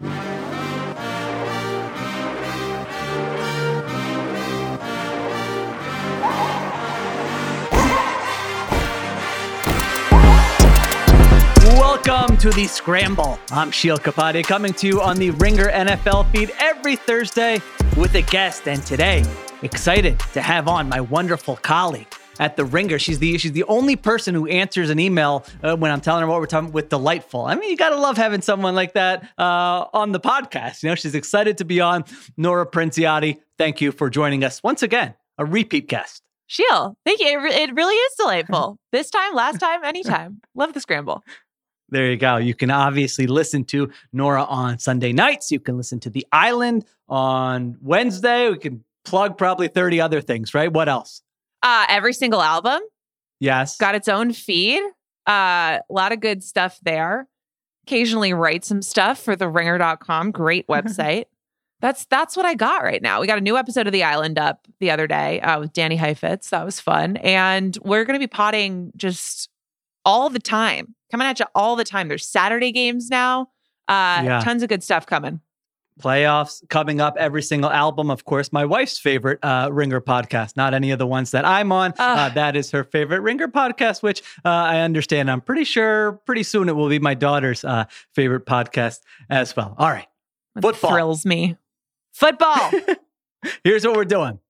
Welcome to the Scramble. I'm Sheil Kapadia coming to you on the Ringer NFL feed every Thursday with a guest. And today, excited to have on my wonderful colleague at the Ringer. She's the she's the only person who answers an email uh, when I'm telling her what we're talking with delightful. I mean, you gotta love having someone like that uh, on the podcast. You know, she's excited to be on. Nora Princiotti, thank you for joining us once again, a repeat guest. Sheil, thank you. It, re- it really is delightful. this time, last time, anytime. Love the scramble. There you go. You can obviously listen to Nora on Sunday nights. You can listen to The Island on Wednesday. We can plug probably 30 other things, right? What else? Uh, every single album Yes. got its own feed. Uh, a lot of good stuff there. Occasionally write some stuff for the ringer.com. Great website. that's that's what I got right now. We got a new episode of The Island up the other day uh, with Danny Heifetz. That was fun. And we're going to be potting just all the time, coming at you all the time. There's Saturday games now. Uh, Yeah. Tons of good stuff coming. Playoffs coming up, every single album. Of course, my wife's favorite uh, Ringer podcast, not any of the ones that I'm on. Uh, Ugh. that is her favorite Ringer podcast, which uh, I understand. I'm pretty sure pretty soon it will be my daughter's uh, favorite podcast as well. All right. Football. thrills me. Football. Here's what we're doing.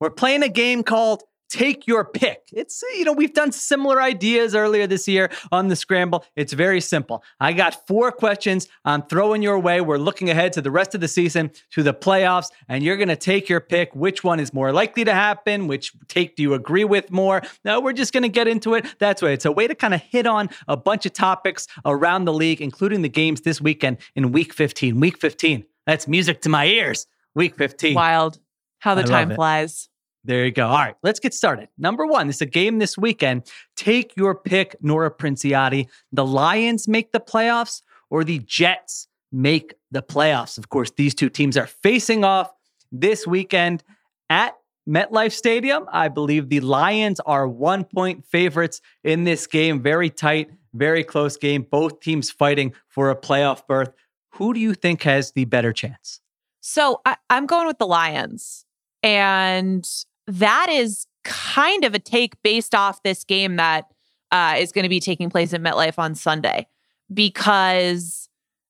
We're playing a game called Take Your Pick. It's, you know, we've done similar ideas earlier this year on the scramble. It's very simple. I got four questions I'm throwing your way. We're looking ahead to the rest of the season, to the playoffs, and you're going to take your pick. Which one is more likely to happen? Which take do you agree with more? No, we're just going to get into it. That's way. It's a way to kind of hit on a bunch of topics around the league, including the games this weekend in week 15. Week 15. That's music to my ears. Week 15. Wild. How the I time flies. There you go. All right, let's get started. Number one, this is a game this weekend. Take your pick, Nora Princiotti. The Lions make the playoffs or the Jets make the playoffs. Of course, these two teams are facing off this weekend at MetLife Stadium. I believe the Lions are one point favorites in this game. Very tight, very close game. Both teams fighting for a playoff berth. Who do you think has the better chance? So I, I'm going with the Lions. And that is kind of a take based off this game that uh, is going to be taking place at MetLife on Sunday because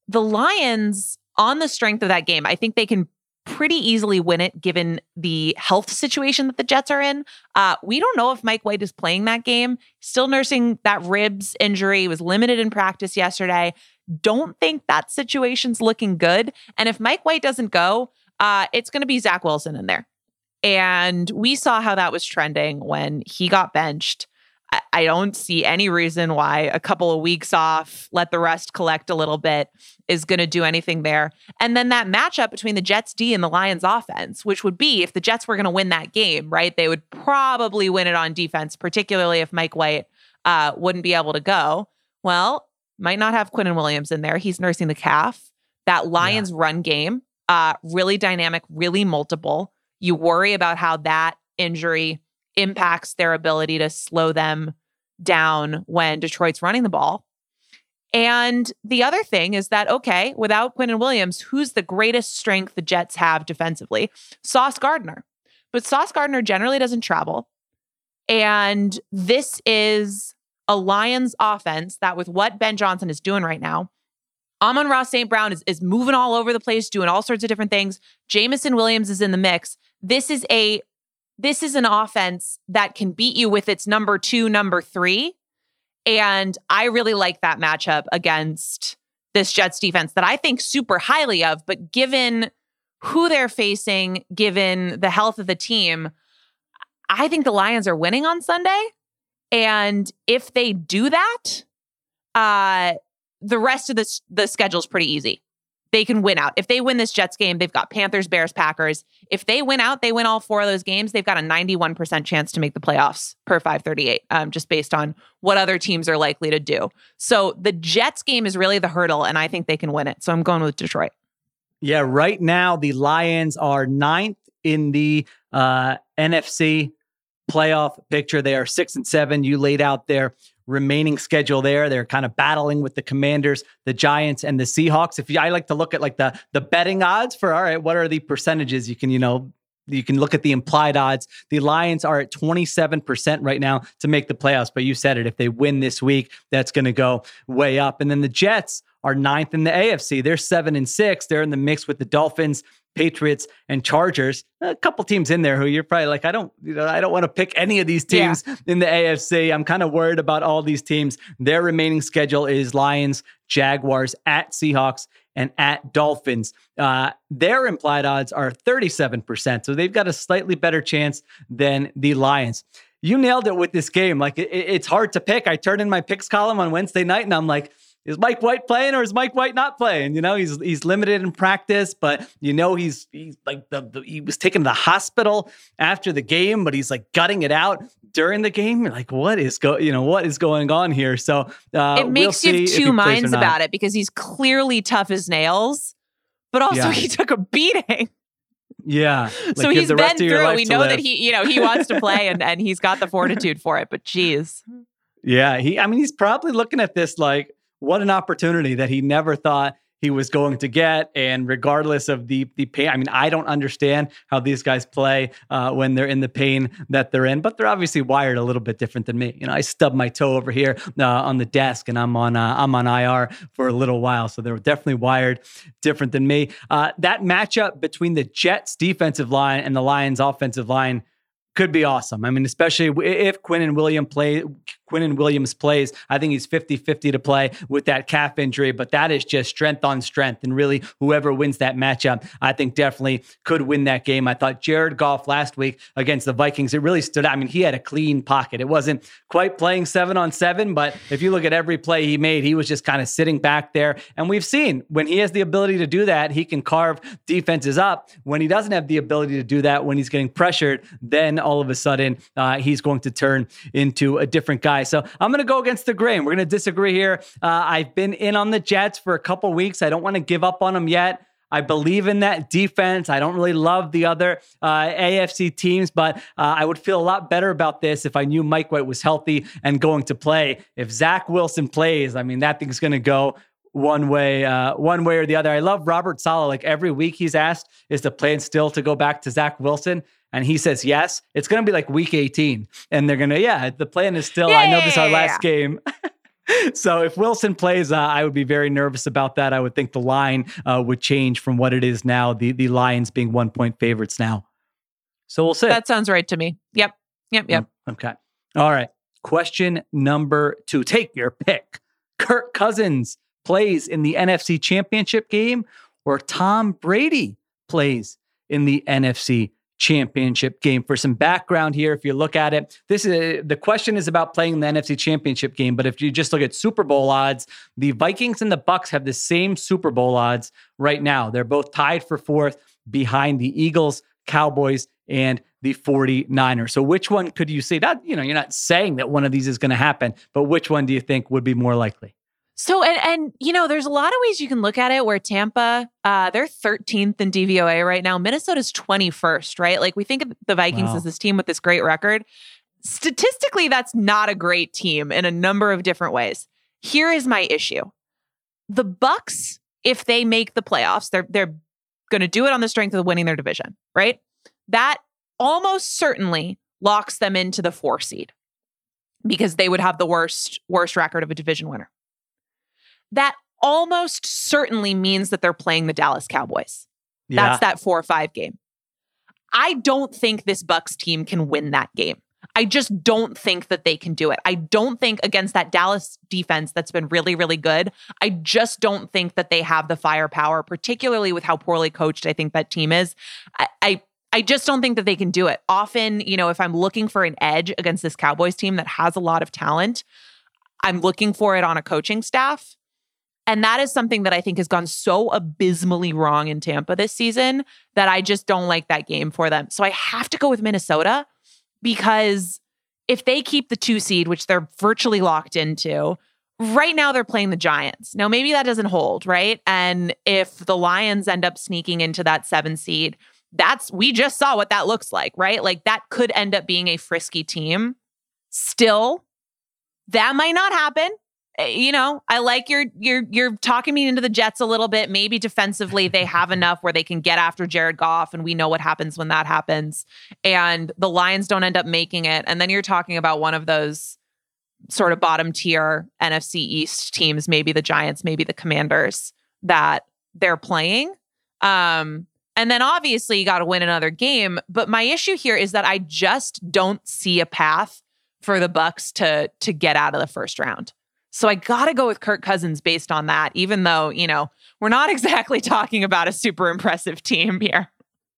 the Lions, on the strength of that game, I think they can pretty easily win it given the health situation that the Jets are in. Uh, we don't know if Mike White is playing that game, still nursing that ribs injury, was limited in practice yesterday. Don't think that situation's looking good. And if Mike White doesn't go, uh, it's going to be Zach Wilson in there. And we saw how that was trending when he got benched. I, I don't see any reason why a couple of weeks off, let the rest collect a little bit, is going to do anything there. And then that matchup between the Jets D and the Lions offense, which would be if the Jets were going to win that game, right? They would probably win it on defense, particularly if Mike White uh, wouldn't be able to go. Well, might not have Quinnen Williams in there. He's nursing the calf. That Lions run game uh, really dynamic, really multiple. You worry about how that injury impacts their ability to slow them down when Detroit's running the ball. And the other thing is that, okay, without Quinnen Williams, who's the greatest strength the Jets have defensively? Sauce Gardner. But Sauce Gardner generally doesn't travel. And this is a Lions offense that, with what Ben Johnson is doing right now, Amon-Ra St. Brown is, is moving all over the place, doing all sorts of different things. Jameson Williams is in the mix. This is a this is an offense that can beat you with its number two, number three. And I really like that matchup against this Jets defense that I think super highly of. But given who they're facing, given the health of the team, I think the Lions are winning on Sunday. And if they do that, uh, the rest of the, the schedule is pretty easy they can win out. If they win this Jets game, they've got Panthers, Bears, Packers. If they win out, they win all four of those games. They've got a 91% chance to make the playoffs per 538, um, just based on what other teams are likely to do. So the Jets game is really the hurdle, and I think they can win it. So I'm going with Detroit. Yeah, right now the Lions are ninth in the uh, NFC playoff picture. They are six and seven. You laid out there remaining schedule there. They're kind of battling with the Commanders, the Giants, and the Seahawks. If you, I like to look at like the the betting odds for all right, what are the percentages you can you know you can look at the implied odds. The Lions are at 27% right now to make the playoffs, but you said it. If they win this week, that's going to go way up. And then the Jets are ninth in the AFC. They're seven and six. They're in the mix with the Dolphins Patriots, and Chargers. A couple teams in there who you're probably like, I don't, you know, I don't want to pick any of these teams yeah. in the AFC. I'm kind of worried about all these teams. Their remaining schedule is Lions, Jaguars, at Seahawks, and at Dolphins. Uh, their implied odds are 37%. So they've got a slightly better chance than the Lions. You nailed it with this game. Like it, it's hard to pick. I turned in my picks column on Wednesday night and I'm like, is Mike White playing or is Mike White not playing? You know, he's he's limited in practice, but you know he's he's like the, the he was taken to the hospital after the game, but he's like gutting it out during the game. You're like, what is go you know what is going on here? So uh, it makes we'll you have two minds about it because he's clearly tough as nails, but also yeah. he took a beating. Yeah. Like so he's been through. We know live. that he, you know, he wants to play and, and he's got the fortitude for it. But geez. Yeah, he. I mean, he's probably looking at this like, what an opportunity that he never thought he was going to get. And regardless of the the pain, I mean, I don't understand how these guys play uh, when they're in the pain that they're in, but they're obviously wired a little bit different than me. You know, I stubbed my toe over here uh, on the desk, and I'm on uh, I'm on IR for a little while, so they're definitely wired different than me. Uh, that matchup between the Jets defensive line and the Lions offensive line could be awesome. I mean, especially if Quinnen William play Quinnen Williams plays. I think he's 50-50 to play with that calf injury, but that is just strength on strength. And really, whoever wins that matchup, I think definitely could win that game. I thought Jared Goff last week against the Vikings, it really stood out. I mean, he had a clean pocket. It wasn't quite playing seven on seven, but if you look at every play he made, he was just kind of sitting back there. And we've seen when he has the ability to do that, he can carve defenses up. When he doesn't have the ability to do that, when he's getting pressured, then all of a sudden uh, he's going to turn into a different guy. So I'm going to go against the grain. We're going to disagree here. Uh, I've been in on the Jets for a couple weeks. I don't want to give up on them yet. I believe in that defense. I don't really love the other uh, AFC teams, but uh, I would feel a lot better about this if I knew Mike White was healthy and going to play. If Zach Wilson plays, I mean, that thing's going to go one way, uh, one way or the other. I love Robert Saleh. Like every week he's asked, is the plan still to go back to Zach Wilson? And he says yes, it's going to be like week 18. And they're going to, yeah, the plan is still, yeah, I know this is our last yeah. game. so if Wilson plays, uh, I would be very nervous about that. I would think the line uh, would change from what it is now, the, the Lions being one point favorites now. So we'll see. That sounds right to me. Yep. Yep. Yep. Mm, okay. All right. Question number two. Take your pick. Kirk Cousins plays in the NFC Championship game or Tom Brady plays in the NFC championship game. For some background here, if you look at it, this is the question is about playing the NFC championship game. But if you just look at Super Bowl odds, the Vikings and the Bucs have the same Super Bowl odds right now. They're both tied for fourth behind the Eagles, Cowboys, and the 49ers. So which one could you say? That you know, you're not saying that one of these is going to happen, but which one do you think would be more likely? So and and you know, there's a lot of ways you can look at it where Tampa, uh, they're 13th in DVOA right now. Minnesota's 21st, right? Like we think of the Vikings Wow. as this team with this great record. Statistically, that's not a great team in a number of different ways. Here is my issue. The Bucs, if they make the playoffs, they're they're gonna do it on the strength of winning their division, right? That almost certainly locks them into the four seed because they would have the worst worst record of a division winner that almost certainly means that they're playing the Dallas Cowboys. That's that 4 or 5 game. I don't think this Bucs team can win that game. I just don't think that they can do it. I don't think against that Dallas defense that's been really really good. I just don't think that they have the firepower, particularly with how poorly coached I think that team is. I, I I just don't think that they can do it. Often, you know, if I'm looking for an edge against this Cowboys team that has a lot of talent, I'm looking for it on a coaching staff. And that is something that I think has gone so abysmally wrong in Tampa this season that I just don't like that game for them. So I have to go with Minnesota because if they keep the two seed, which they're virtually locked into, right now they're playing the Giants. Now, maybe that doesn't hold, right? And if the Lions end up sneaking into that seven seed, that's, we just saw what that looks like, right? Like that could end up being a frisky team. Still, that might not happen. Eh, You know, I like your you're you're talking me into the Jets a little bit. Maybe defensively they have enough where they can get after Jared Goff, and we know what happens when that happens. And the Lions don't end up making it. And then you're talking about one of those sort of bottom tier NFC East teams, maybe the Giants, maybe the Commanders that they're playing. Um, and then obviously you got to win another game. But my issue here is that I just don't see a path for the Bucs to to get out of the first round. So I got to go with Kirk Cousins based on that, even though, you know, we're not exactly talking about a super impressive team here.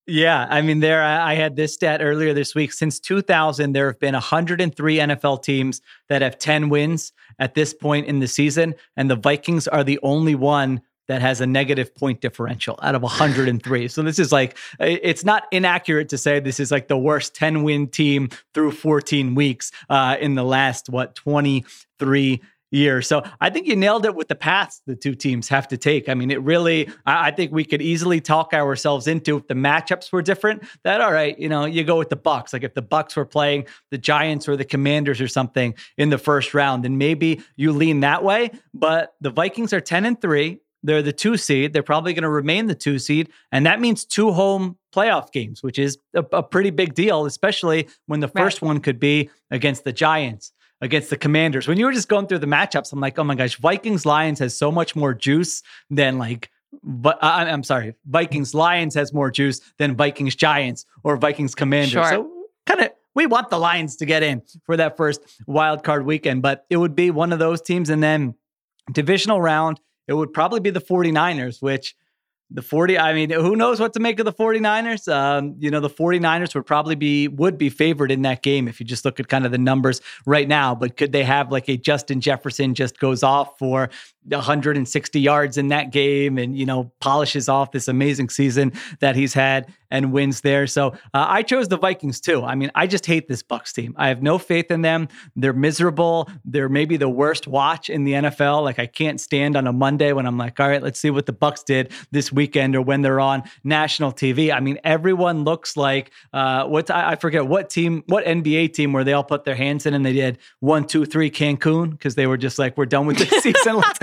Yeah, I mean, there I had this stat earlier this week. Since 2000, there have been 103 NFL teams that have 10 wins at this point in the season, and the Vikings are the only one that has a negative point differential out of 103. so this is like it's not inaccurate to say this is like the worst 10 win team through 14 weeks uh, in the last what 23 year. So I think you nailed it with the paths the two teams have to take. I mean, it really, I, I think we could easily talk ourselves into if the matchups were different. That all right, you know, you go with the Bucs. Like if the Bucs were playing the Giants or the Commanders or something in the first round, then maybe you lean that way. But the Vikings are ten and three. They're the two seed. They're probably going to remain the two seed, and that means two home playoff games, which is a, a pretty big deal, especially when the Right. first one could be against the Giants against the Commanders. When you were just going through the matchups, I'm like, oh my gosh, Vikings Lions has so much more juice than like. But uh, I, I'm sorry, Vikings Lions has more juice than Vikings Giants or Vikings Commanders. Sure. So kind of we want the Lions to get in for that first wild card weekend, but it would be one of those teams. And then divisional round, it would probably be the 49ers, which the 40 i mean who knows what to make of the 49ers um, you know the 49ers would probably be would be favored in that game if you just look at kind of the numbers right now but could they have like a justin jefferson just goes off for 160 yards in that game and you know polishes off this amazing season that he's had and wins there. So uh, i chose the vikings too. I mean i just hate this bucs team. I have no faith in them. They're miserable. They're maybe the worst watch in the nfl like i can't stand on a monday when i'm like all right let's see what the bucs did this weekend or when they're on national tv i mean everyone looks like uh what I, I forget what team what nba team where they all put their hands in and they did one two three cancun because they were just like we're done with this season. Let's,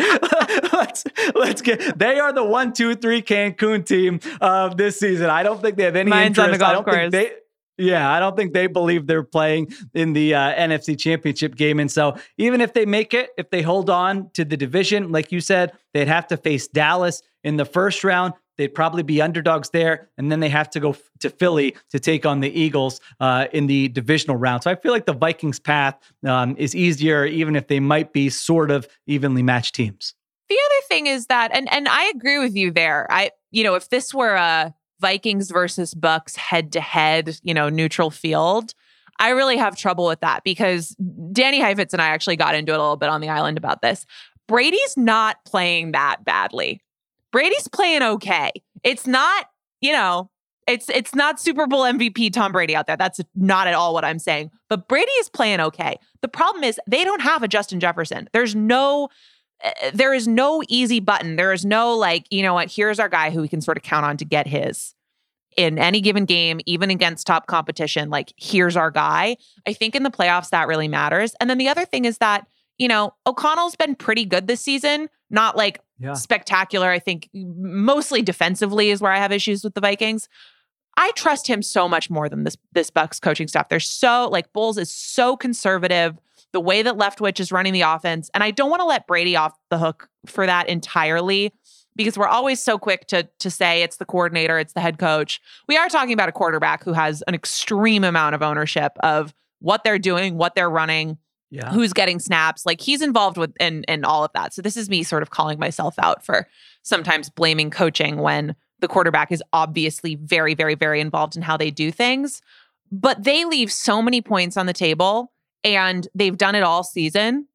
let's let's get they are the one two three cancun team of this season i don't think they have any Mine's on the interest. I golf don't think course. they yeah, I don't think they believe they're playing in the uh, NFC Championship game. And so, even if they make it, if they hold on to the division, like you said, they'd have to face Dallas in the first round. They'd probably be underdogs there. And then they have to go f- to Philly to take on the Eagles uh, in the divisional round. So, I feel like the Vikings' path um, is easier, even if they might be sort of evenly matched teams. The other thing is that, and and I agree with you there. I, you know, if this were a Vikings versus Bucs head to head, you know, neutral field, I really have trouble with that because Danny Heifetz and I actually got into it a little bit on the island about this. Brady's not playing that badly. Brady's playing okay. It's not, you know, it's it's not Super Bowl MVP Tom Brady out there. That's not at all what I'm saying. But Brady is playing okay. The problem is they don't have a Justin Jefferson. There's no Eh, eh, there is no easy button. There is no like, you know what, here's our guy who we can sort of count on to get his in any given game, even against top competition. Like, here's our guy. I think in the playoffs, that really matters. And then the other thing is that, you know, O'Connell's been pretty good this season, not like Yeah. spectacular. I think mostly defensively is where I have issues with the Vikings. I trust him so much more than this this Bucs coaching staff. They're so like Bowles is so conservative. The way that Leftwich is running the offense, and I don't want to let Brady off the hook for that entirely because we're always so quick to to say it's the coordinator, it's the head coach. We are talking about a quarterback who has an extreme amount of ownership of what they're doing, what they're running, Yeah. who's getting snaps. Like he's involved with in in all of that. So this is me sort of calling myself out for sometimes blaming coaching when the quarterback is obviously very, very, very involved in how they do things. But they leave so many points on the table and they've done it all season.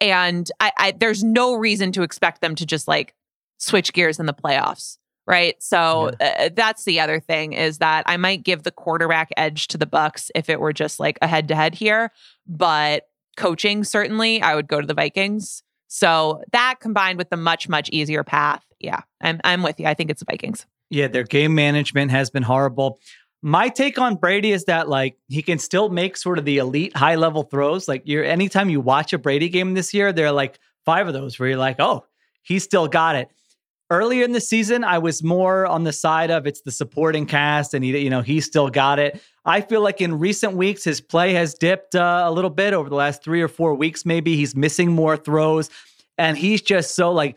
And I, I there's no reason to expect them to just like switch gears in the playoffs. Right. So uh, that's the other thing is that I might give the quarterback edge to the Bucs if it were just like a head to head here. But coaching, certainly, I would go to the Vikings. So that combined with the much, much easier path. Yeah, I'm, I'm with you. I think it's the Vikings. Yeah, their game management has been horrible. My take on Brady is that like he can still make sort of the elite high level throws. Like you're anytime you watch a Brady game this year, there are like five of those where you're like, oh, he still got it. Earlier in the season, I was more on the side of it's the supporting cast, and he, you know, he still got it. I feel like in recent weeks, his play has dipped uh, a little bit over the last three or four weeks. Maybe he's missing more throws, and he's just so like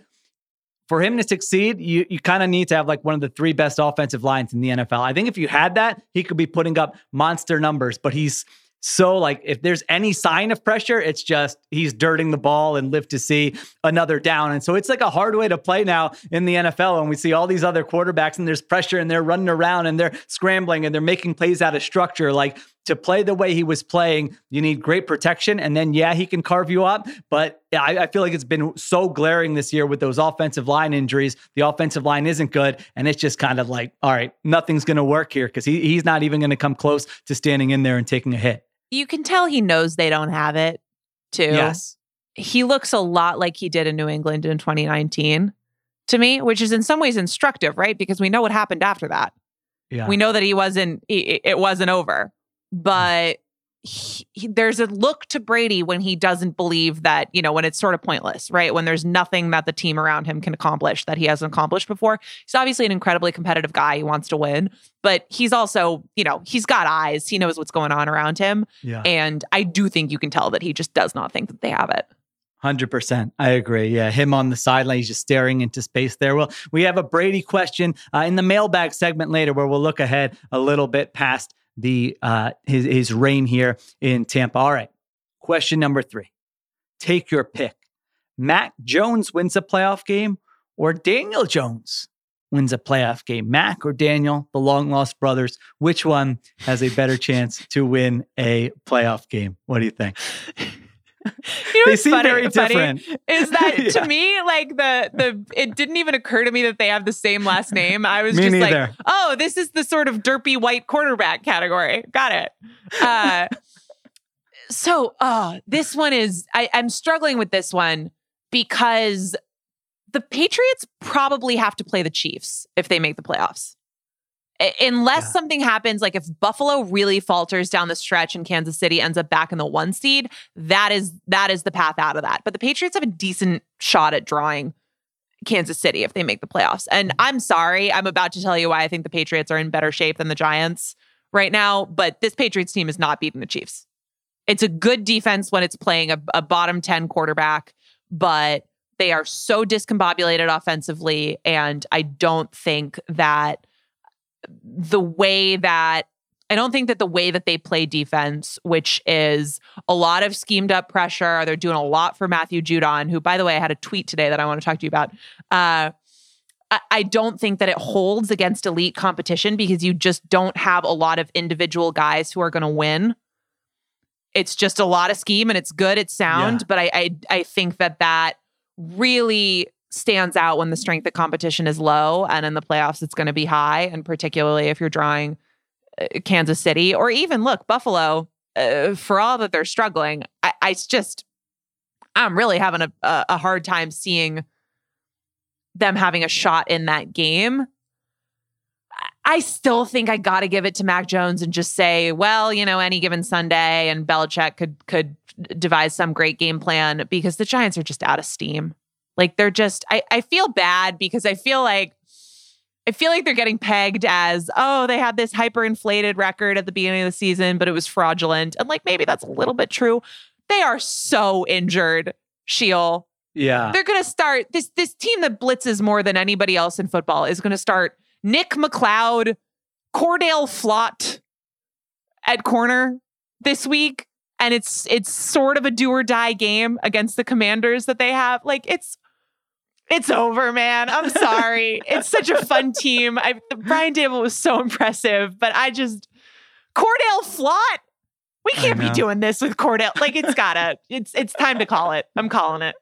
for him to succeed, you you kind of need to have like one of the three best offensive lines in the NFL. I think if you had that, he could be putting up monster numbers, but he's so like if there's any sign of pressure, it's just he's dirting the ball and live to see another down. And so it's like a hard way to play now in the NFL. And we see all these other quarterbacks and there's pressure and they're running around and they're scrambling and they're making plays out of structure. Like to play the way he was playing, you need great protection. And then, yeah, he can carve you up. But I, I, feel like it's been so glaring this year with those offensive line injuries. The offensive line isn't good. And it's just kind of like, all right, nothing's going to work here because he, he's not even going to come close to standing in there and taking a hit. You can tell he knows they don't have it, too. Yes. He looks a lot like he did in New England in 2019 to me, which is in some ways instructive, right? Because we know what happened after that. Yeah. We know that he wasn't, he, it wasn't over. But he, he, there's a look to Brady when he doesn't believe that, you know, when it's sort of pointless, right? When there's nothing that the team around him can accomplish that he hasn't accomplished before. He's obviously an incredibly competitive guy. He wants to win, but he's also, you know, he's got eyes. He knows what's going on around him. Yeah. And I do think you can tell that he just does not think that they have it. Hundred percent, I agree. Yeah, him on the sideline, he's just staring into space there. Well, we have a Brady question uh, in the mailbag segment later, where we'll look ahead a little bit past the uh, his his reign here in Tampa. All right, question number three: Take your pick. Mac Jones wins a playoff game, or Daniel Jones wins a playoff game. Mac or Daniel, the long lost brothers, which one has a better chance to win a playoff game? What do you think? You know They seem funny, very funny different. Is that Yeah. to me like the the it didn't even occur to me that they have the same last name. I was just neither. like, oh, this is the sort of derpy white quarterback category. Got it. Uh, so, uh, this one is I, I'm struggling with this one because the Patriots probably have to play the Chiefs if they make the playoffs. Unless Yeah. something happens, like if Buffalo really falters down the stretch and Kansas City ends up back in the one seed, that is that is the path out of that. But the Patriots have a decent shot at drawing Kansas City if they make the playoffs. And mm-hmm. I'm sorry, I'm about to tell you why I think the Patriots are in better shape than the Giants right now, but this Patriots team is not beating the Chiefs. It's a good defense when it's playing a, a bottom 10 quarterback, but they are so discombobulated offensively. And I don't think that the way that I don't think that the way that they play defense, which is a lot of schemed up pressure, they're doing a lot for Matthew Judon, who, by the way, I had a tweet today that I want to talk to you about. Uh, I- I don't think that it holds against elite competition because you just don't have a lot of individual guys who are going to win. It's just a lot of scheme and it's good, it's sound, Yeah. but I, I I think that that really stands out when the strength of competition is low and in the playoffs it's going to be high and particularly if you're drawing uh, Kansas City or even look Buffalo uh, for all that they're struggling I just I'm really having a, a hard time seeing them having a shot in that game. I still think I got to give it to Mac Jones and just say, well, you know, any given Sunday, and Belichick could could devise some great game plan because the Giants are just out of steam. Like they're just, I, I feel bad because I feel like I feel like they're getting pegged as, oh, they had this hyperinflated record at the beginning of the season, but it was fraudulent. And like maybe that's a little bit true. They are so injured, Sheil. Yeah. They're gonna start this this team that blitzes more than anybody else in football is gonna start Nick McCloud, Cordell Flott at corner this week. And it's it's sort of a do or die game against the commanders that they have. Like it's it's over, man. I'm sorry. it's such a fun team. I, Brian Daboll was so impressive, but I just Cordell Flott. We can't be doing this with Cordell. Like it's gotta. It's it's time to call it. I'm calling it.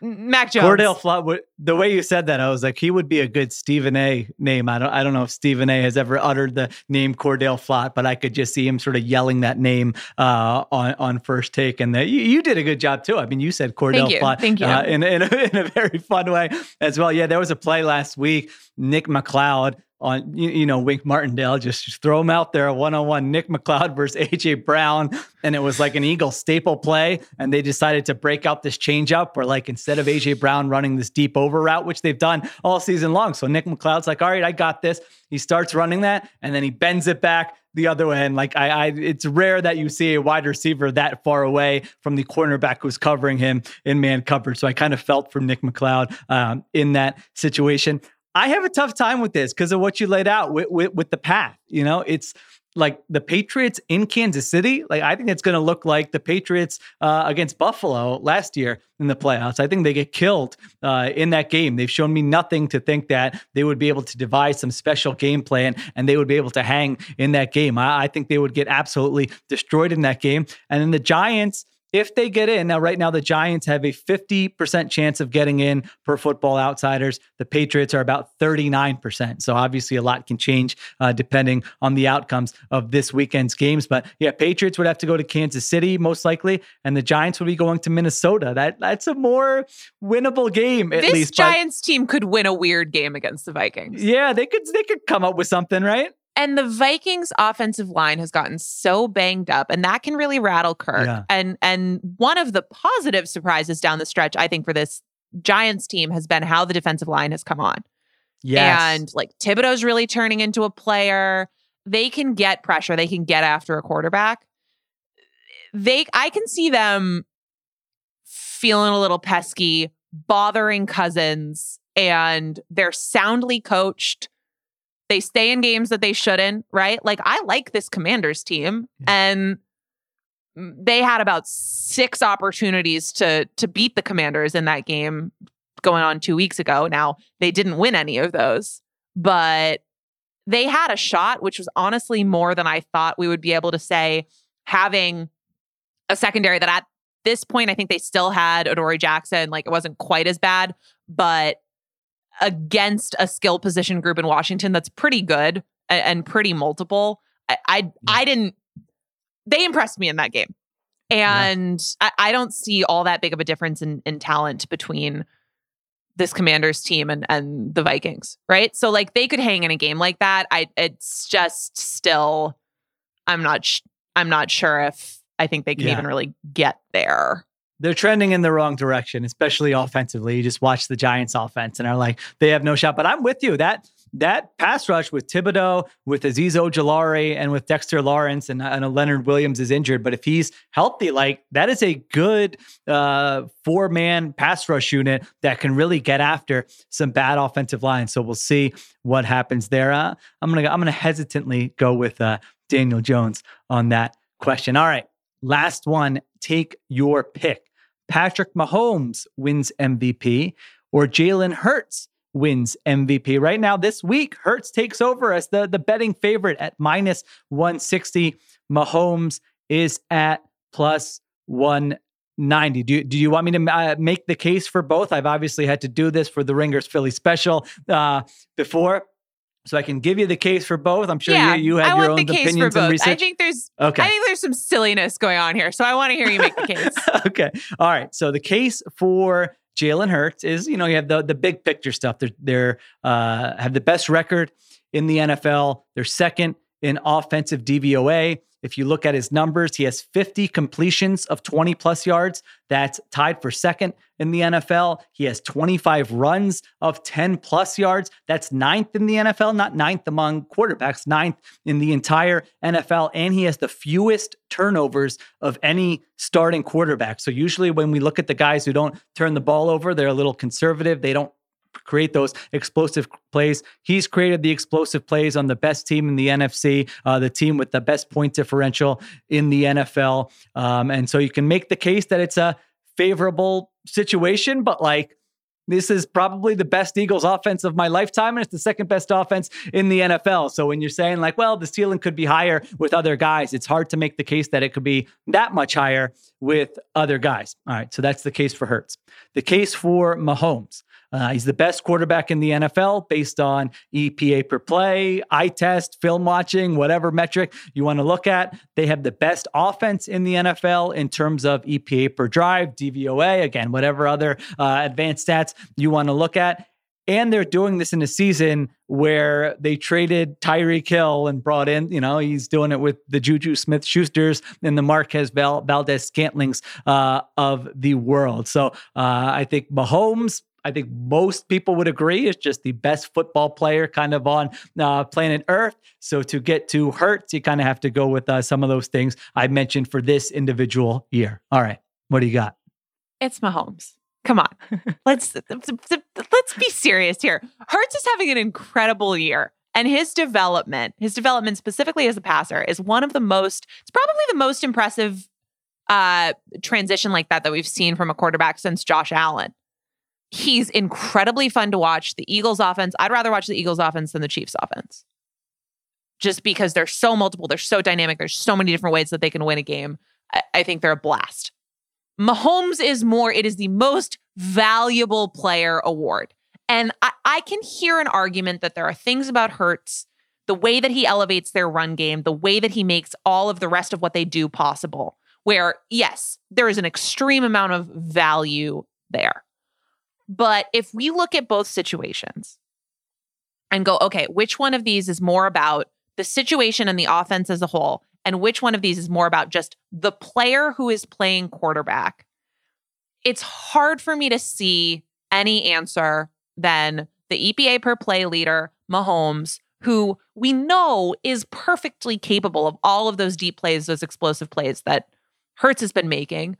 Mac Jones. Cordale Flott. The way you said that, I was like, he would be a good Stephen A. name. I don't. I don't know if Stephen A. has ever uttered the name Cordell Flott, but I could just see him sort of yelling that name uh, on on first take. And the, you, you, did a good job too. I mean, you said Cordell Thank you. Flott. Thank you. Uh, in, in, a, in a very fun way as well. Yeah, there was a play last week. Nick McCloud on you, you, know Wink Martindale, just, just throw him out there one on one. Nick McCloud versus AJ Brown, and it was like an Eagle staple play, and they decided to break out this change up where like instead of AJ Brown running this deep over route, which they've done all season long, so Nick McCloud's like, all right, I got this. He starts running that, and then he bends it back the other way. And like I, I, it's rare that you see a wide receiver that far away from the cornerback who's covering him in man coverage. So I kind of felt for Nick McCloud um, in that situation. I have a tough time with this because of what you laid out with, with, with the path. You know, it's like the Patriots in Kansas City. Like I think it's going to look like the Patriots uh, against Buffalo last year in the playoffs. I think they get killed uh, in that game. They've shown me nothing to think that they would be able to devise some special game plan and they would be able to hang in that game. I, I think they would get absolutely destroyed in that game. And then the Giants if they get in. Now, right now, the Giants have a 50% chance of getting in per football outsiders. The Patriots are about 39%. So obviously, a lot can change uh, depending on the outcomes of this weekend's games. But yeah, Patriots would have to go to Kansas City most likely, and the Giants would be going to Minnesota. That That's a more winnable game, at this least. This Giants team could win a weird game against the Vikings. Yeah, they could. They could come up with something, right? And the Vikings offensive line has gotten so banged up and that can really rattle Kirk. Yeah. And and one of the positive surprises down the stretch I think for this Giants team has been how the defensive line has come on. Yes. And like Thibodeaux's really turning into a player. They can get pressure, they can get after a quarterback. They I can see them feeling a little pesky, bothering Cousins, and they're soundly coached they stay in games that they shouldn't, right? Like I like this Commanders team and they had about 6 opportunities to to beat the Commanders in that game going on 2 weeks ago. Now, they didn't win any of those, but they had a shot which was honestly more than I thought we would be able to say having a secondary that at this point I think they still had Adoree Jackson like it wasn't quite as bad, but against a skill position group in Washington that's pretty good and, and pretty multiple. I, I, I didn't. They impressed me in that game, and yeah. I, I don't see all that big of a difference in in talent between this Commanders team and and the Vikings, right? So like they could hang in a game like that. I it's just still I'm not sh- I'm not sure if I think they can yeah. even really get there they're trending in the wrong direction, especially offensively. You just watch the Giants offense and are like, they have no shot. But I'm with you. That that pass rush with Thibodeaux, with Azeez Ojulari, and with Dexter Lawrence, and I know Leonard Williams is injured, but if he's healthy, like that is a good uh, four man pass rush unit that can really get after some bad offensive lines. So we'll see what happens there. Uh, I'm gonna I'm gonna hesitantly go with uh, Daniel Jones on that question. All right, last one. Take your pick. Patrick Mahomes wins MVP or Jalen Hurts wins MVP. Right now, this week, Hurts takes over as the, the betting favorite at minus 160. Mahomes is at plus 190. Do, do you want me to uh, make the case for both? I've obviously had to do this for the Ringers Philly special uh, before. So I can give you the case for both. I'm sure yeah, you, you I have want your own opinions and research. I think there's okay. I think there's some silliness going on here. So I want to hear you make the case. okay. All right. So the case for Jalen Hurts is, you know, you have the the big picture stuff. They're they're uh, have the best record in the NFL. They're second in offensive DVOA. If you look at his numbers, he has 50 completions of 20 plus yards. That's tied for second in the NFL. He has 25 runs of 10 plus yards. That's ninth in the NFL, not ninth among quarterbacks, ninth in the entire NFL. And he has the fewest turnovers of any starting quarterback. So usually when we look at the guys who don't turn the ball over, they're a little conservative. They don't create those explosive plays. He's created the explosive plays on the best team in the NFC, uh, the team with the best point differential in the NFL. Um, and so you can make the case that it's a favorable situation, but like, this is probably the best Eagles offense of my lifetime, and it's the second best offense in the NFL. So when you're saying, like, well, the ceiling could be higher with other guys, it's hard to make the case that it could be that much higher with other guys. All right. So that's the case for Hurts. The case for Mahomes. Uh, he's the best quarterback in the NFL based on EPA per play, eye test, film watching, whatever metric you want to look at. They have the best offense in the NFL in terms of EPA per drive, DVOA, again, whatever other uh, advanced stats you want to look at. And they're doing this in a season where they traded Tyreek Hill and brought in, you know, he's doing it with the Juju Smith Schusters and the Marquez Valdes Scantlings uh, of the world. So uh, I think Mahomes I think most people would agree is just the best football player kind of on uh, planet Earth. So to get to Hurts, you kind of have to go with uh, some of those things I mentioned for this individual year. All right, what do you got? It's Mahomes. Come on, let's let's be serious here. Hurts is having an incredible year. And his development, his development specifically as a passer, is one of the most, it's probably the most impressive uh, transition like that that we've seen from a quarterback since Josh Allen he's incredibly fun to watch. The Eagles offense, I'd rather watch the Eagles offense than the Chiefs offense. Just because they're so multiple, they're so dynamic, there's so many different ways that they can win a game. I, I think they're a blast. Mahomes is more, it is the most valuable player award. And I, I can hear an argument that there are things about Hurts, the way that he elevates their run game, the way that he makes all of the rest of what they do possible, where yes, there is an extreme amount of value there. But if we look at both situations and go, okay, which one of these is more about the situation and the offense as a whole, and which one of these is more about just the player who is playing quarterback, it's hard for me to see any answer than the EPA per play leader, Mahomes, who we know is perfectly capable of all of those deep plays, those explosive plays that Hurts has been making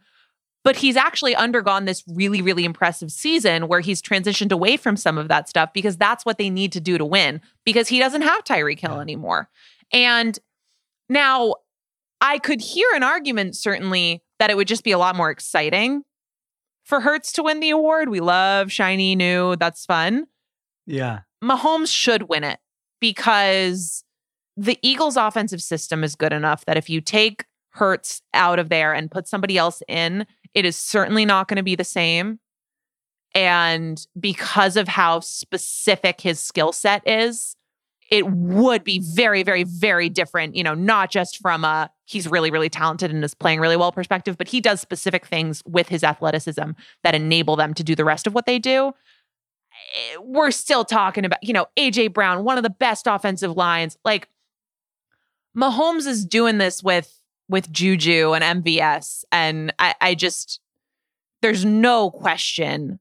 but he's actually undergone this really, really impressive season where he's transitioned away from some of that stuff because that's what they need to do to win because he doesn't have Tyreek Hill yeah. anymore. And now I could hear an argument, certainly, that it would just be a lot more exciting for Hurts to win the award. We love shiny new, that's fun. Yeah. Mahomes should win it because the Eagles' offensive system is good enough that if you take Hurts out of there and put somebody else in, it is certainly not going to be the same. And because of how specific his skill set is, it would be very, very, very different, you know, not just from a he's really, really talented and is playing really well perspective, but he does specific things with his athleticism that enable them to do the rest of what they do. Eh, we're still talking about, you know, AJ Brown, one of the best offensive lines. Like Mahomes is doing this with with Juju and MVS. And I, I just, there's no question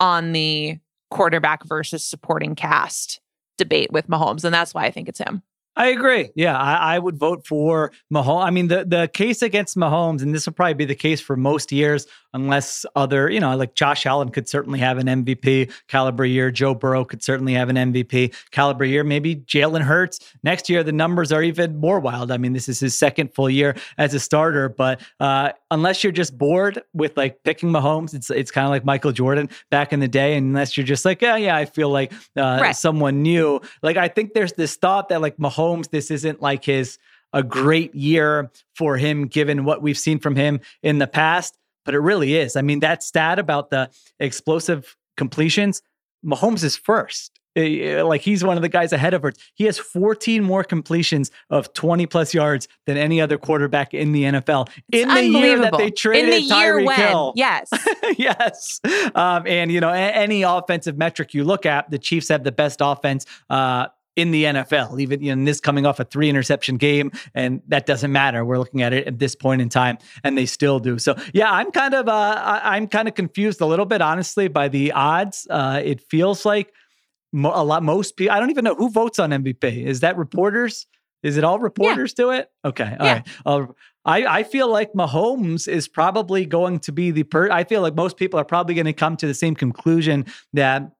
on the quarterback versus supporting cast debate with Mahomes. And that's why I think it's him. I agree. Yeah, I, I, would vote for Mahomes. I mean, the the case against Mahomes, and this will probably be the case for most years, unless other, you know, like Josh Allen could certainly have an MVP caliber year. Joe Burrow could certainly have an MVP caliber year. Maybe Jalen Hurts next year. The numbers are even more wild. I mean, this is his second full year as a starter, but uh, unless you're just bored with like picking Mahomes, it's it's kind of like Michael Jordan back in the day. And unless you're just like, yeah, yeah, I feel like uh, right. someone new. Like I think there's this thought that like Mahomes Mahomes, this isn't like his a great year for him given what we've seen from him in the past, but it really is. I mean, that stat about the explosive completions, Mahomes is first Eh, like he's one of the guys ahead of her. He has 14 more completions of 20 plus yards than any other quarterback in the NFL in the year that they traded in the Tyreek Hill. Yes, yes. Um, and you know, any offensive metric you look at, the Chiefs have the best offense. Uh, in the NFL, even you know, this coming off a three interception game, and that doesn't matter. We're looking at it at this point in time, and they still do. So, yeah, I'm kind of uh, I- I'm kind of confused a little bit, honestly, by the odds. Uh, it feels like mo- a lot most people. I don't even know who votes on MVP. Is that reporters? Is it all reporters do it? Okay, all Yeah. right. Uh, I I feel like Mahomes is probably going to be the per. I feel like most people are probably going to come to the same conclusion that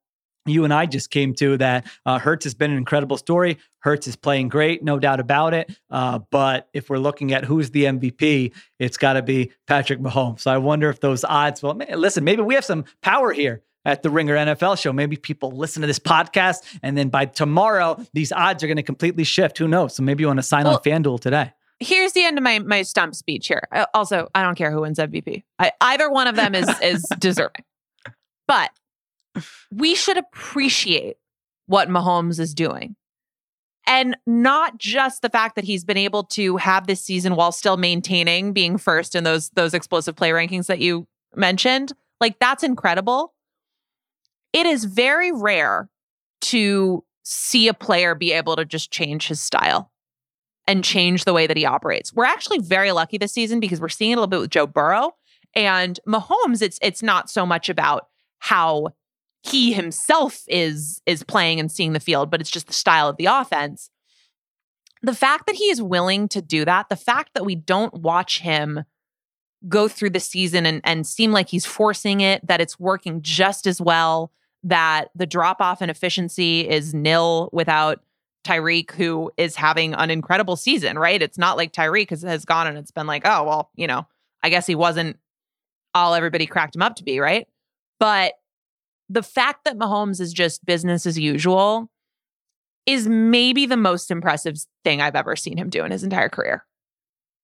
you and I just came to that uh, Hurts has been an incredible story. Hurts is playing great, no doubt about it. Uh, but if we're looking at who's the MVP, it's got to be Patrick Mahomes. So I wonder if those odds. Well, man, listen, maybe we have some power here at the Ringer NFL show. Maybe people listen to this podcast, and then by tomorrow, these odds are going to completely shift. Who knows? So maybe you want to sign Well, on FanDuel today. here's the end of my my stump speech here. Uh, Also, I don't care who wins MVP. I, either one of them is is deserving. But we should appreciate what Mahomes is doing. And not just the fact that he's been able to have this season while still maintaining being first in those those explosive play rankings that you mentioned. Like that's incredible. It is very rare to see a player be able to just change his style and change the way that he operates. We're actually very lucky this season because we're seeing it a little bit with Joe Burrow and Mahomes. It's it's not so much about how he himself is is playing and seeing the field, but it's just the style of the offense. The fact that he is willing to do that, the fact that we don't watch him go through the season and, and seem like he's forcing it, that it's working just as well, that the drop off in efficiency is nil without Tyreek, who is having an incredible season, right? It's not like Tyreek has, has gone and it's been like, oh, well, you know, I guess he wasn't all everybody cracked him up to be, right? But the fact that Mahomes is just business as usual is maybe the most impressive thing I've ever seen him do in his entire career.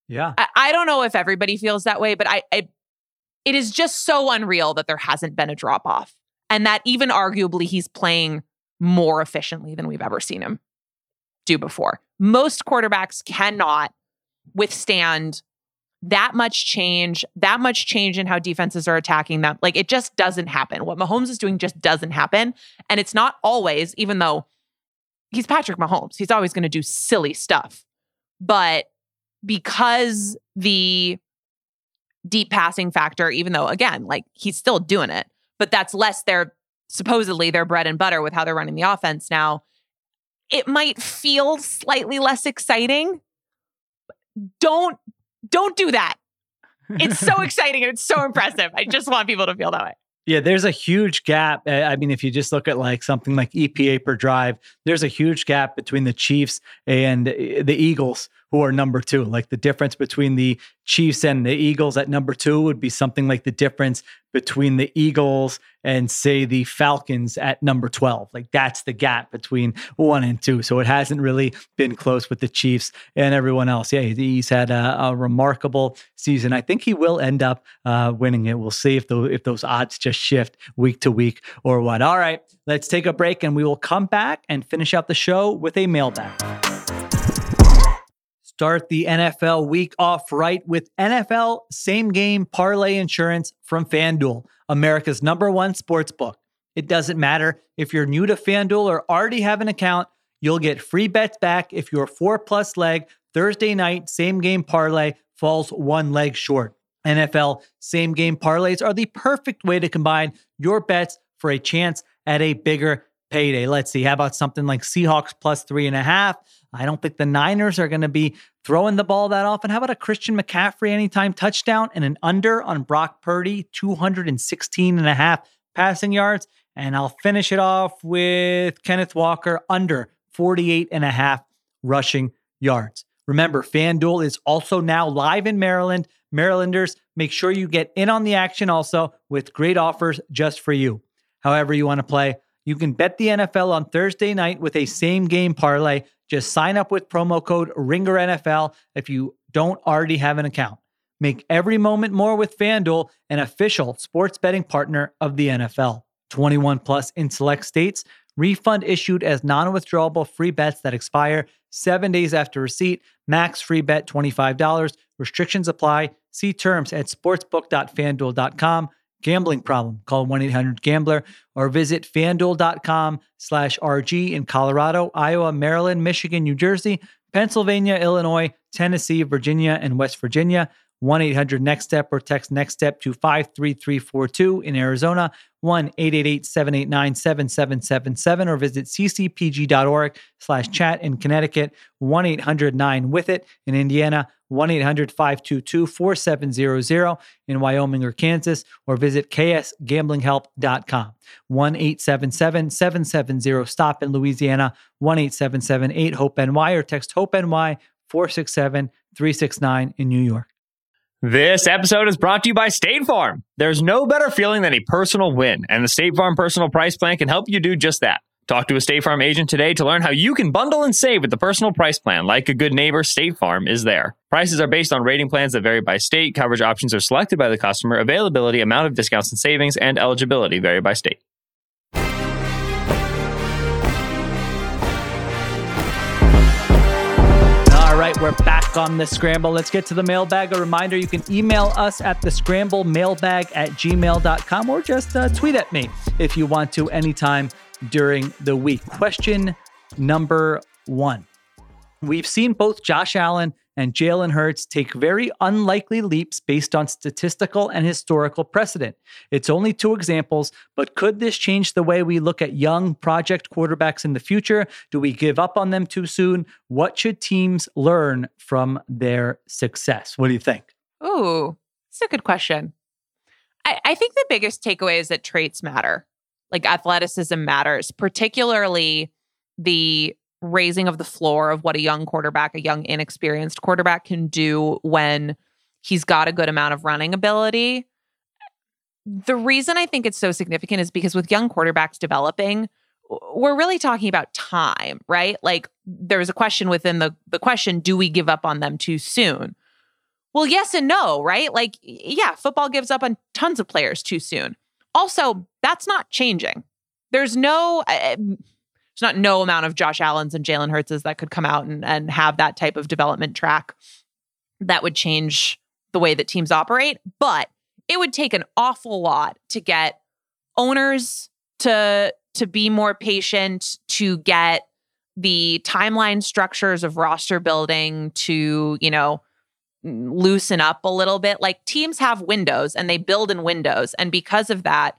Yeah. I, I don't know if everybody feels that way, but I, I it is just so unreal that there hasn't been a drop off. And that even arguably he's playing more efficiently than we've ever seen him do before. Most quarterbacks cannot withstand that much change, that much change in how defenses are attacking them. Like it just doesn't happen. What Mahomes is doing just doesn't happen. And it's not always, even though he's Patrick Mahomes, he's always going to do silly stuff. But because the deep passing factor, even though again, like he's still doing it, but that's less their supposedly their bread and butter with how they're running the offense now. It might feel slightly less exciting. Don't don't do that. It's so exciting and it's so impressive. I just want people to feel that way. Yeah, there's a huge gap. Uh, I mean, if you just look at like something like EPA per drive, there's a huge gap between the Chiefs and uh, the Eagles, who are number two. Like the difference between the Chiefs and the Eagles at number two would be something like the difference between the Eagles and, say, the Falcons at number 12. Like that's the gap between one and two. So it hasn't really been close with the Chiefs and everyone else. Yeah, he's had a, a remarkable season. I think he will end up uh, winning it. We'll see if, the, if those odds just shift week to week or what. All right, let's take a break and we will come back and finish out the show with a mailbag. Start the NFL week off right with NFL same game parlay insurance from FanDuel, America's number one sports book. It doesn't matter if you're new to FanDuel or already have an account, you'll get free bets back if your four plus leg Thursday night same game parlay falls one leg short. NFL same game parlays are the perfect way to combine your bets for a chance at a bigger payday. Let's see. How about something like Seahawks plus three and a half? I don't think the Niners are going to be throwing the ball that often. How about a Christian McCaffrey anytime touchdown and an under on Brock Purdy, 216 and a half passing yards? And I'll finish it off with Kenneth Walker under 48 and a half rushing yards. Remember, FanDuel is also now live in Maryland. Marylanders, make sure you get in on the action also with great offers just for you. However, you want to play, you can bet the NFL on Thursday night with a same game parlay. Just sign up with promo code RINGERNFL if you don't already have an account. Make every moment more with FanDuel, an official sports betting partner of the NFL. 21 plus in select states. Refund issued as non withdrawable free bets that expire seven days after receipt. Max free bet $25. Restrictions apply. See terms at sportsbook.fanduel.com. Gambling problem? Call 1-800-GAMBLER or visit fanduel.com slash RG in Colorado, Iowa, Maryland, Michigan, New Jersey, Pennsylvania, Illinois, Tennessee, Virginia, and West Virginia. 1 800 Next Step or text Next Step to 53342 in Arizona, 1 888 789 7777, or visit ccpg.org slash chat in Connecticut, 1 800 9 with it in Indiana, 1 800 522 4700 in Wyoming or Kansas, or visit ksgamblinghelp.com, 1 877 770 STOP in Louisiana, 1 877 8 HOPE NY, or text HOPE NY 467 369 in New York. This episode is brought to you by State Farm. There's no better feeling than a personal win, and the State Farm Personal Price Plan can help you do just that. Talk to a State Farm agent today to learn how you can bundle and save with the personal price plan. Like a good neighbor, State Farm is there. Prices are based on rating plans that vary by state. Coverage options are selected by the customer. Availability, amount of discounts and savings, and eligibility vary by state. All right, we're back on the scramble. Let's get to the mailbag. A reminder you can email us at the scramble mailbag at gmail.com or just uh, tweet at me if you want to anytime during the week. Question number one We've seen both Josh Allen and Jalen Hurts take very unlikely leaps based on statistical and historical precedent. It's only two examples, but could this change the way we look at young project quarterbacks in the future? Do we give up on them too soon? What should teams learn from their success? What do you think? Ooh, it's a good question. I, I think the biggest takeaway is that traits matter. Like athleticism matters, particularly the raising of the floor of what a young quarterback, a young inexperienced quarterback can do when he's got a good amount of running ability. The reason I think it's so significant is because with young quarterbacks developing, we're really talking about time, right? Like there's a question within the the question, do we give up on them too soon? Well, yes and no, right? Like yeah, football gives up on tons of players too soon. Also, that's not changing. There's no uh, there's not no amount of Josh Allen's and Jalen Hurts's that could come out and, and have that type of development track that would change the way that teams operate. But it would take an awful lot to get owners to to be more patient, to get the timeline structures of roster building to, you know, loosen up a little bit. Like teams have windows and they build in windows. And because of that,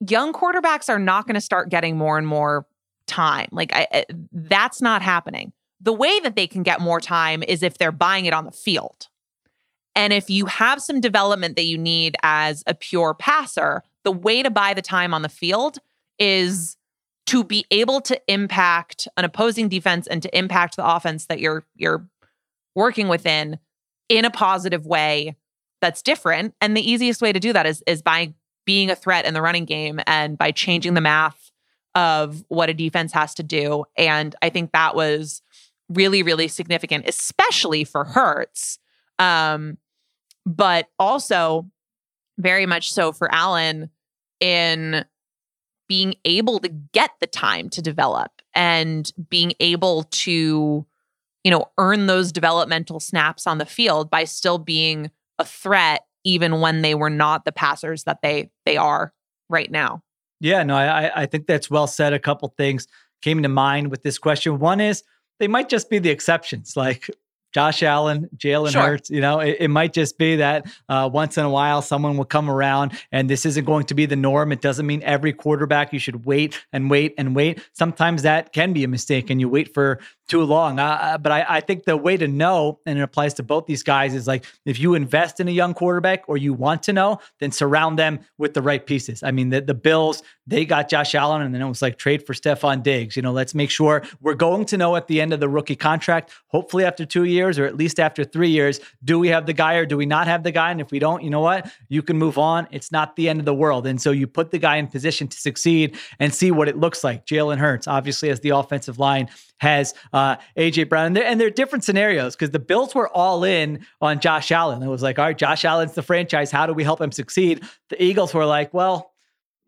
young quarterbacks are not going to start getting more and more time. Like I, eh, that's not happening. The way that they can get more time is if they're buying it on the field. And if you have some development that you need as a pure passer, the way to buy the time on the field is to be able to impact an opposing defense and to impact the offense that you're you're working within in a positive way that's different. And the easiest way to do that is is by being a threat in the running game and by changing the math of what a defense has to do. And I think that was really, really significant, especially for Hurts. Um, but also very much so for Allen in being able to get the time to develop and being able to, you know, earn those developmental snaps on the field by still being a threat even when they were not the passers that they they are right now. Yeah, no, I I think that's well said. A couple things came to mind with this question. One is they might just be the exceptions. Like Josh Allen, Jalen sure. Hurts. You know, it, it, might just be that uh, once in a while someone will come around, and this isn't going to be the norm. It doesn't mean every quarterback you should wait and wait and wait. Sometimes that can be a mistake, and you wait for too long. Uh, but I, I, think the way to know, and it applies to both these guys, is like if you invest in a young quarterback or you want to know, then surround them with the right pieces. I mean, the, the Bills, they got Josh Allen, and then it was like trade for Stefon Diggs. You know, let's make sure we're going to know at the end of the rookie contract, hopefully after two years or at least after three years, do we have the guy or do we not have the guy? And if we don't, you know what? You can move on. It's not the end of the world. And so you put the guy in position to succeed and see what it looks like. Jalen Hurts, obviously, as the offensive line has uh, AJ Brown, and they're, and they're different scenarios because the Bills were all in on Josh Allen. It was like, all right, Josh Allen's the franchise. How do we help him succeed? The Eagles were like, well,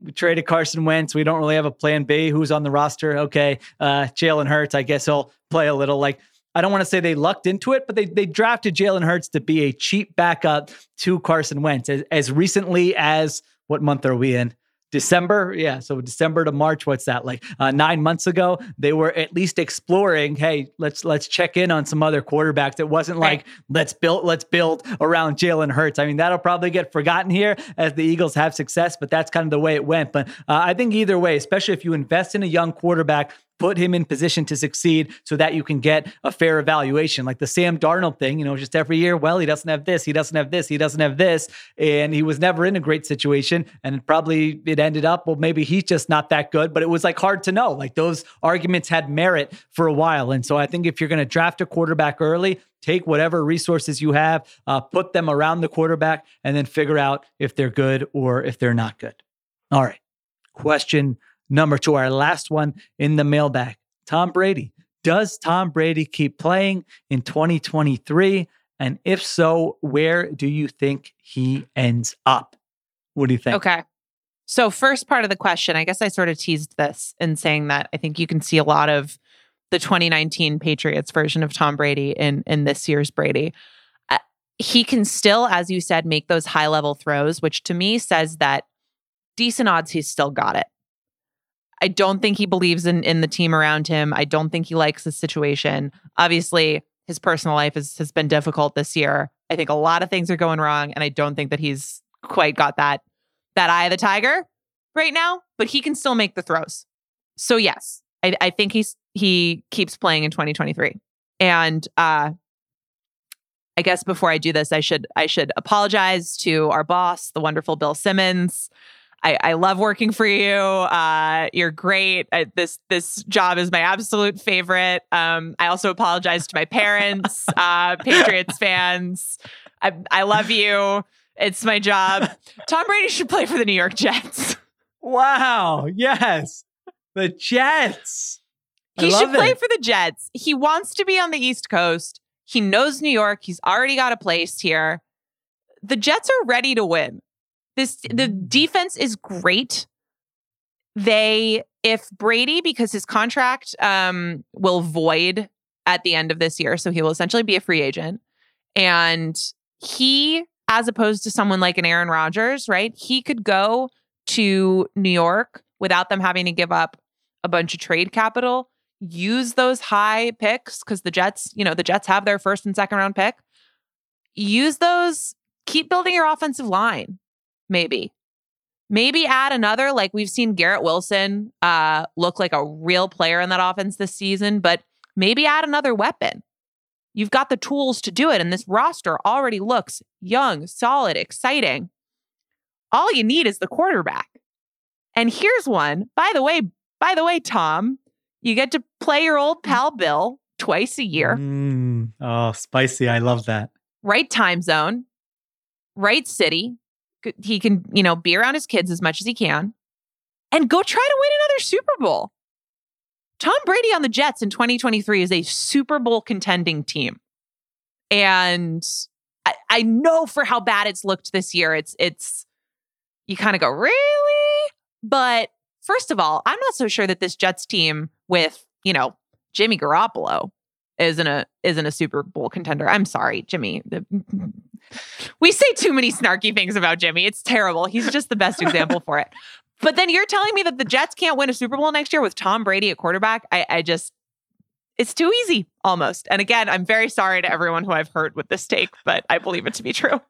we traded Carson Wentz. We don't really have a plan B. Who's on the roster? Okay, uh, Jalen Hurts. I guess he'll play a little. Like I don't want to say they lucked into it, but they they drafted Jalen Hurts to be a cheap backup to Carson Wentz as, as recently as what month are we in? December, yeah. So December to March, what's that like? Uh, nine months ago, they were at least exploring. Hey, let's let's check in on some other quarterbacks. It wasn't like let's build let's build around Jalen Hurts. I mean, that'll probably get forgotten here as the Eagles have success, but that's kind of the way it went. But uh, I think either way, especially if you invest in a young quarterback put him in position to succeed so that you can get a fair evaluation. Like the Sam Darnold thing, you know, just every year, well, he doesn't have this, he doesn't have this, he doesn't have this. And he was never in a great situation. And probably it ended up, well, maybe he's just not that good, but it was like hard to know. Like those arguments had merit for a while. And so I think if you're going to draft a quarterback early, take whatever resources you have, uh, put them around the quarterback, and then figure out if they're good or if they're not good. All right. Question number two, our last one in the mailbag. Tom Brady. Does Tom Brady keep playing in 2023? And if so, where do you think he ends up? What do you think? Okay. So, first part of the question, I guess I sort of teased this in saying that I think you can see a lot of the 2019 Patriots version of Tom Brady in in this year's Brady. Uh, he can still, as you said, make those high level throws, which to me says that decent odds he's still got it. I don't think he believes in in the team around him. I don't think he likes the situation. Obviously, his personal life has, has been difficult this year. I think a lot of things are going wrong, and I don't think that he's quite got that that eye of the tiger right now. But he can still make the throws. So yes, I, I think he's he keeps playing in 2023. And uh, I guess before I do this, I should I should apologize to our boss, the wonderful Bill Simmons. I, I love working for you. Uh, you're great. I, this this job is my absolute favorite. Um, I also apologize to my parents, uh, Patriots fans. I, I love you. It's my job. Tom Brady should play for the New York Jets. Wow. Yes. The Jets. He should play it. for the Jets. He wants to be on the East Coast. He knows New York. He's already got a place here. The Jets are ready to win. This the defense is great. They if Brady because his contract um will void at the end of this year, so he will essentially be a free agent. And he as opposed to someone like an Aaron Rodgers, right? He could go to New York without them having to give up a bunch of trade capital, use those high picks because the Jets, you know, the Jets have their first and second round pick. Use those, keep building your offensive line, maybe. Maybe add another, like we've seen Garrett Wilson uh, look like a real player in that offense this season, but maybe add another weapon. You've got the tools to do it, and this roster already looks young, solid, exciting. All you need is the quarterback. And here's one. By the way, by the way, Tom, you get to play your old pal Bill twice a year, Mm. Oh, spicy. I love that. right time zone, right city. He can, you know, be around his kids as much as he can and go try to win another Super Bowl. Tom Brady on the Jets in 2023 is a Super Bowl contending team. And I, I know for how bad it's looked this year, it's it's you kind of go, really? But first of all, I'm not so sure that this Jets team with, you know, Jimmy Garoppolo isn't a isn't a Super Bowl contender. I'm sorry, Jimmy. We say too many snarky things about Jimmy. It's terrible. He's just the best example for it. But then you're telling me that the Jets can't win a Super Bowl next year with Tom Brady at quarterback? I, I just it's too easy almost. And again, I'm very sorry to everyone who I've hurt with this take, but I believe it to be true.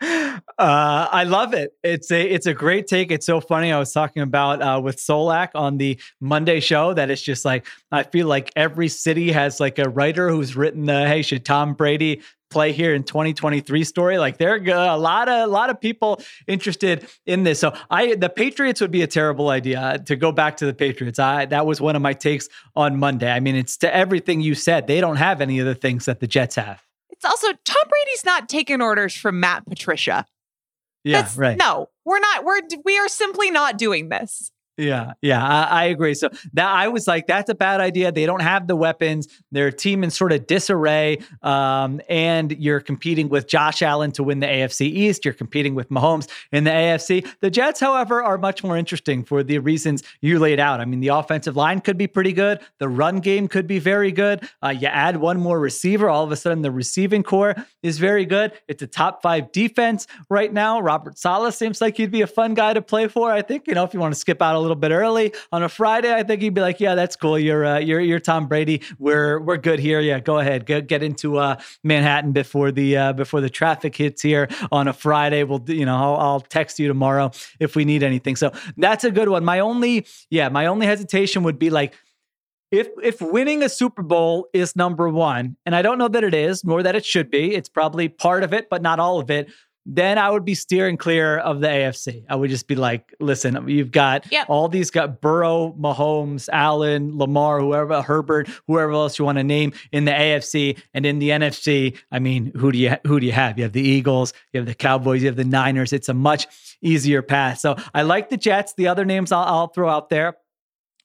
Uh, I love it. It's a it's a great take. It's so funny. I was talking about uh, with Solak on the Monday show that it's just like I feel like every city has like a writer who's written the hey should Tom Brady play here in 2023 story. Like there are a lot of a lot of people interested in this. So I the Patriots would be a terrible idea to go back to the Patriots. I that was one of my takes on Monday. I mean it's to everything you said. They don't have any of the things that the Jets have. It's also Tom Brady's not taking orders from Matt Patricia. Yeah, That's- right. No, we're not. We're we are simply not doing this. Yeah, yeah, I, I, agree. So that I was like, that's a bad idea. They don't have the weapons. Their team in sort of disarray, um, and you're competing with Josh Allen to win the AFC East. You're competing with Mahomes in the AFC. The Jets, however, are much more interesting for the reasons you laid out. I mean, the offensive line could be pretty good. The run game could be very good. Uh, you add one more receiver, all of a sudden the receiving corps is very good. It's a top five defense right now. Robert Saleh seems like he'd be a fun guy to play for. I think you know if you want to skip out a little little bit early on a Friday, I think he'd be like, "Yeah, that's cool. You're uh, you're you're Tom Brady. We're we're good here. Yeah, go ahead. Get get into uh, Manhattan before the uh, before the traffic hits here on a Friday. We'll you know I'll, I'll text you tomorrow if we need anything. So that's a good one. My only yeah, my only hesitation would be like if if winning a Super Bowl is number one, and I don't know that it is, nor that it should be, it's probably part of it, but not all of it then I would be steering clear of the AFC. I would just be like, listen, you've got yep. all these got Burrow, Mahomes, Allen, Lamar, whoever, Herbert, whoever else you want to name in the AFC and in the NFC. I mean, who do you who do you have? You have the Eagles, you have the Cowboys, you have the Niners. It's a much easier path. So I like the Jets. The other names I'll, I'll throw out there.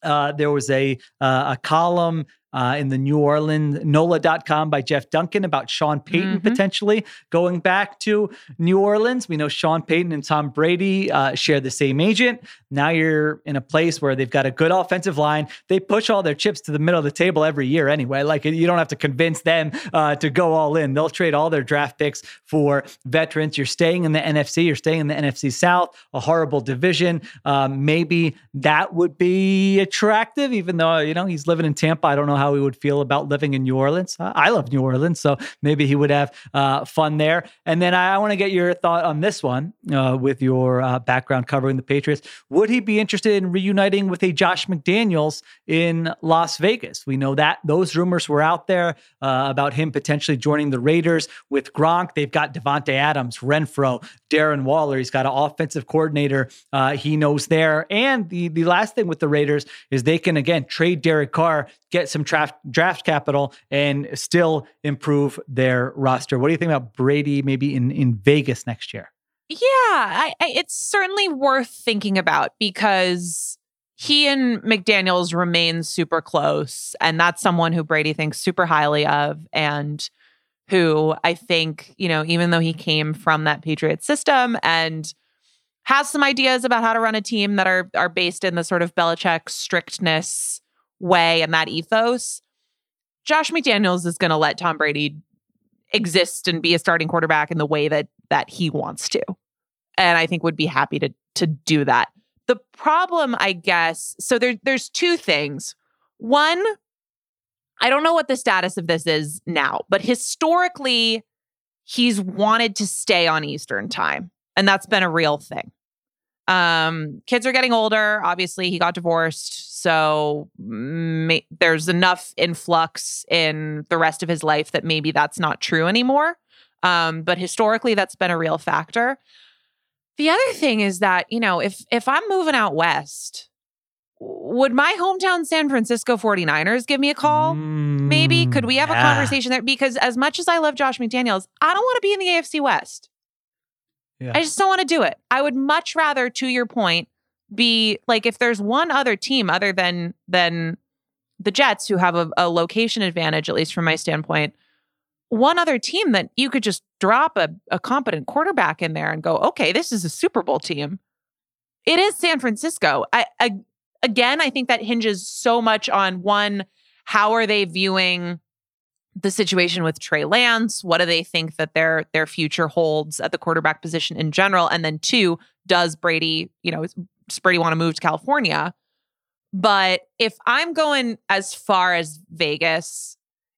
Uh, there was a uh, a column uh, in the New Orleans NOLA.com by Jeff Duncan about Sean Payton mm-hmm. potentially going back to New Orleans. We know Sean Payton and Tom Brady uh, share the same agent. Now you're in a place where they've got a good offensive line. They push all their chips to the middle of the table every year anyway. Like you don't have to convince them uh, to go all in. They'll trade all their draft picks for veterans. You're staying in the NFC. You're staying in the NFC South, a horrible division. Um, maybe that would be attractive, even though you know he's living in Tampa. I don't know how how he would feel about living in New Orleans. I love New Orleans, so maybe he would have uh, fun there. And then I, I want to get your thought on this one uh, with your uh, background covering the Patriots. Would he be interested in reuniting with a Josh McDaniels in Las Vegas? We know that those rumors were out there uh, about him potentially joining the Raiders with Gronk. They've got Davante Adams, Renfrow, Darren Waller. He's got an offensive coordinator uh, he knows there. And the the last thing with the Raiders is they can again trade Derek Carr, get some draft draft capital, and still improve their roster. What do you think about Brady maybe in in Vegas next year? Yeah, I, I, it's certainly worth thinking about because he and McDaniels remain super close, and that's someone who Brady thinks super highly of, and who I think, you know, even though he came from that Patriot system and has some ideas about how to run a team that are are based in the sort of Belichick strictness way and that ethos, Josh McDaniels is going to let Tom Brady exist and be a starting quarterback in the way that that he wants to. And I think would be happy to to do that. The problem, I guess, so there, there's two things. One, I don't know what the status of this is now, but historically, he's wanted to stay on Eastern time. And that's been a real thing. Um, kids are getting older. Obviously, he got divorced. So may- there's enough influx in the rest of his life that maybe that's not true anymore. Um, but historically, that's been a real factor. The other thing is that, you know, if if I'm moving out west, would my hometown San Francisco 49ers give me a call? Mm, Maybe. Could we have yeah. a conversation there? Because as much as I love Josh McDaniels, I don't want to be in the AFC West. Yeah. I just don't want to do it. I would much rather, to your point, be like if there's one other team other than than the Jets who have a, a location advantage, at least from my standpoint, one other team that you could just drop a, a competent quarterback in there and go, okay, this is a Super Bowl team. It is San Francisco. I, I again, I think that hinges so much on one, how are they viewing the situation with Trey Lance? What do they think that their their future holds at the quarterback position in general? And then two, does Brady, you know, Brady want to move to California? But if I'm going as far as Vegas,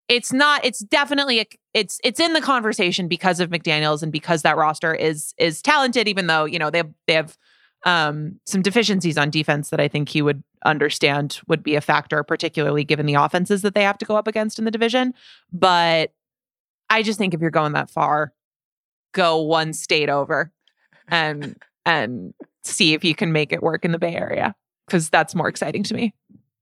it's not. It's definitely a, it's it's in the conversation because of McDaniels and because that roster is is talented. Even though you know they have, they have um, some deficiencies on defense that I think he would understand would be a factor, particularly given the offenses that they have to go up against in the division. But I just think if you're going that far, go one state over and and see if you can make it work in the Bay Area because that's more exciting to me.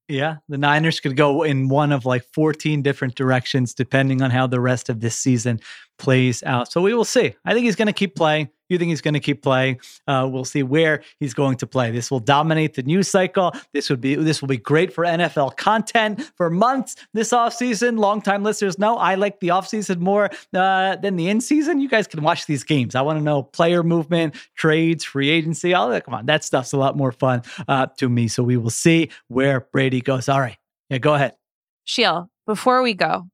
Yeah, the Niners could go in one of like 14 different directions depending on how the rest of this season plays out. So we will see. I think he's going to keep playing. You think he's going to keep playing? Uh, we'll see where he's going to play. This will dominate the news cycle. This would be this will be great for NFL content for months this offseason. Longtime listeners know I like the offseason more uh, than the in season. You guys can watch these games. I want to know player movement, trades, free agency. All that. Come on, that stuff's a lot more fun uh, to me. So we will see where Brady goes. All right, yeah, go ahead. Sheil, before we go,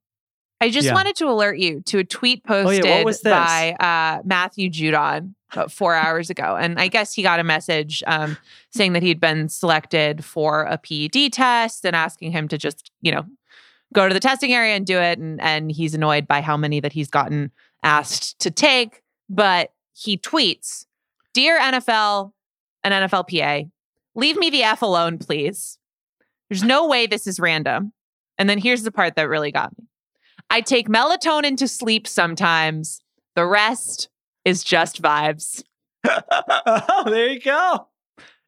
I just Yeah. wanted to alert you to a tweet Oh, yeah, posted was this? by uh, Matthew Judon about four hours ago. And I guess he got a message um, saying that he'd been selected for a PED test and asking him to just, you know, go to the testing area and do it. And, and he's annoyed by how many that he's gotten asked to take. But he tweets Dear NFL and NFLPA, leave me the F alone, please. There's no way this is random. And then here's the part that really got me. I take melatonin to sleep sometimes. The rest is just vibes. oh, there you go.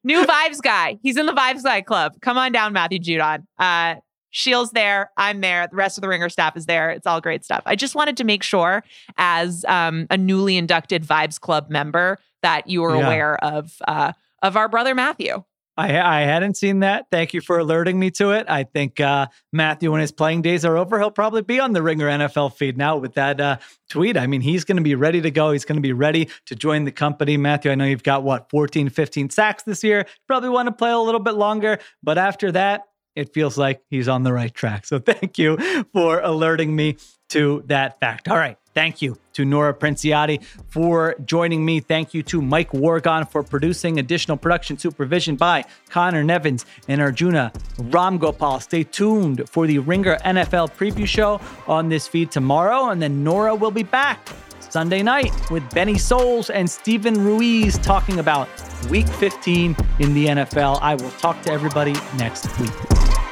New vibes guy. He's in the vibes guy club. Come on down, Matthew Judon. Uh, Sheil's there. I'm there. The rest of the Ringer staff is there. It's all great stuff. I just wanted to make sure, as um, a newly inducted Vibes Club member, that you were Yeah. aware of uh, of our brother Matthew. I, I hadn't seen that. Thank you for alerting me to it. I think uh, Matthew, when his playing days are over, he'll probably be on the Ringer NFL feed now with that uh, tweet. I mean, he's going to be ready to go. He's going to be ready to join the company. Matthew, I know you've got what, 14, 15 sacks this year. Probably want to play a little bit longer. But after that, it feels like he's on the right track. So thank you for alerting me to that fact. All right. Thank you to Nora Princiotti for joining me. Thank you to Mike Wargon for producing additional production supervision by Conor Nevins and Arjuna Ramgopal. Stay tuned for the Ringer NFL preview show on this feed tomorrow. And then Nora will be back Sunday night with Benny Solak and Steven Ruiz talking about week 15 in the NFL. I will talk to everybody next week.